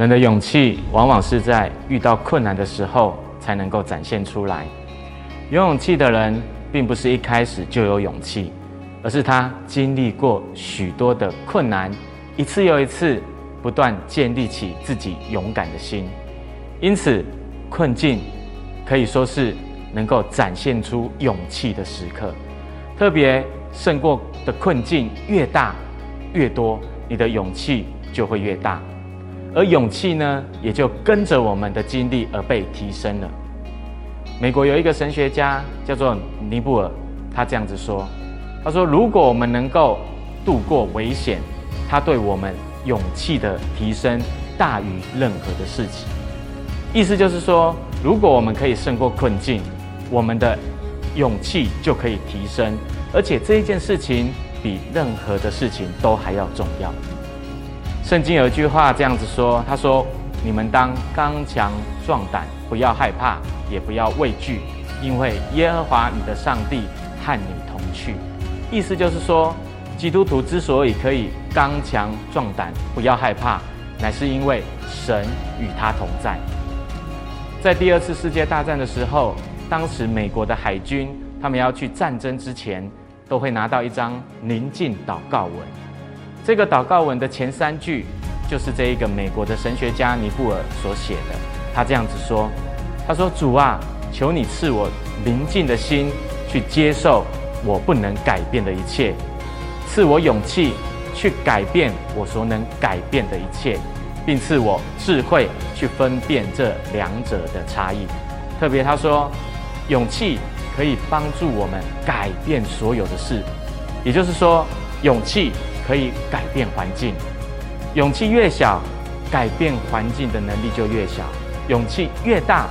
人的勇气往往是在遇到困难的时候才能够展现出来。有勇气的人，并不是一开始就有勇气，而是他经历过许多的困难，一次又一次，不断建立起自己勇敢的心。因此，困境可以说是能够展现出勇气的时刻。特别胜过的困境越大越多，你的勇气就会越大。而勇气呢，也就跟着我们的经历而被提升了。美国有一个神学家叫做尼布尔，他这样子说：“他说，如果我们能够度过危险，他对我们勇气的提升大于任何的事情。意思就是说，如果我们可以胜过困境，我们的勇气就可以提升，而且这一件事情比任何的事情都还要重要。”圣经有一句话这样子说：“他说，你们当刚强壮胆，不要害怕，也不要畏惧，因为耶和华你的上帝和你同去。”意思就是说，基督徒之所以可以刚强壮胆，不要害怕，乃是因为神与他同在。在第二次世界大战的时候，当时美国的海军他们要去战争之前，都会拿到一张宁静祷告文。这个祷告文的前三句，就是这一个美国的神学家尼布尔所写的。他这样子说：“他说，主啊，求你赐我宁静的心，去接受我不能改变的一切；赐我勇气，去改变我所能改变的一切，并赐我智慧，去分辨这两者的差异。特别他说，勇气可以帮助我们改变所有的事，也就是说，勇气。”可以改变环境，勇气越小，改变环境的能力就越小；勇气越大，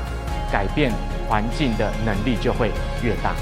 改变环境的能力就会越大。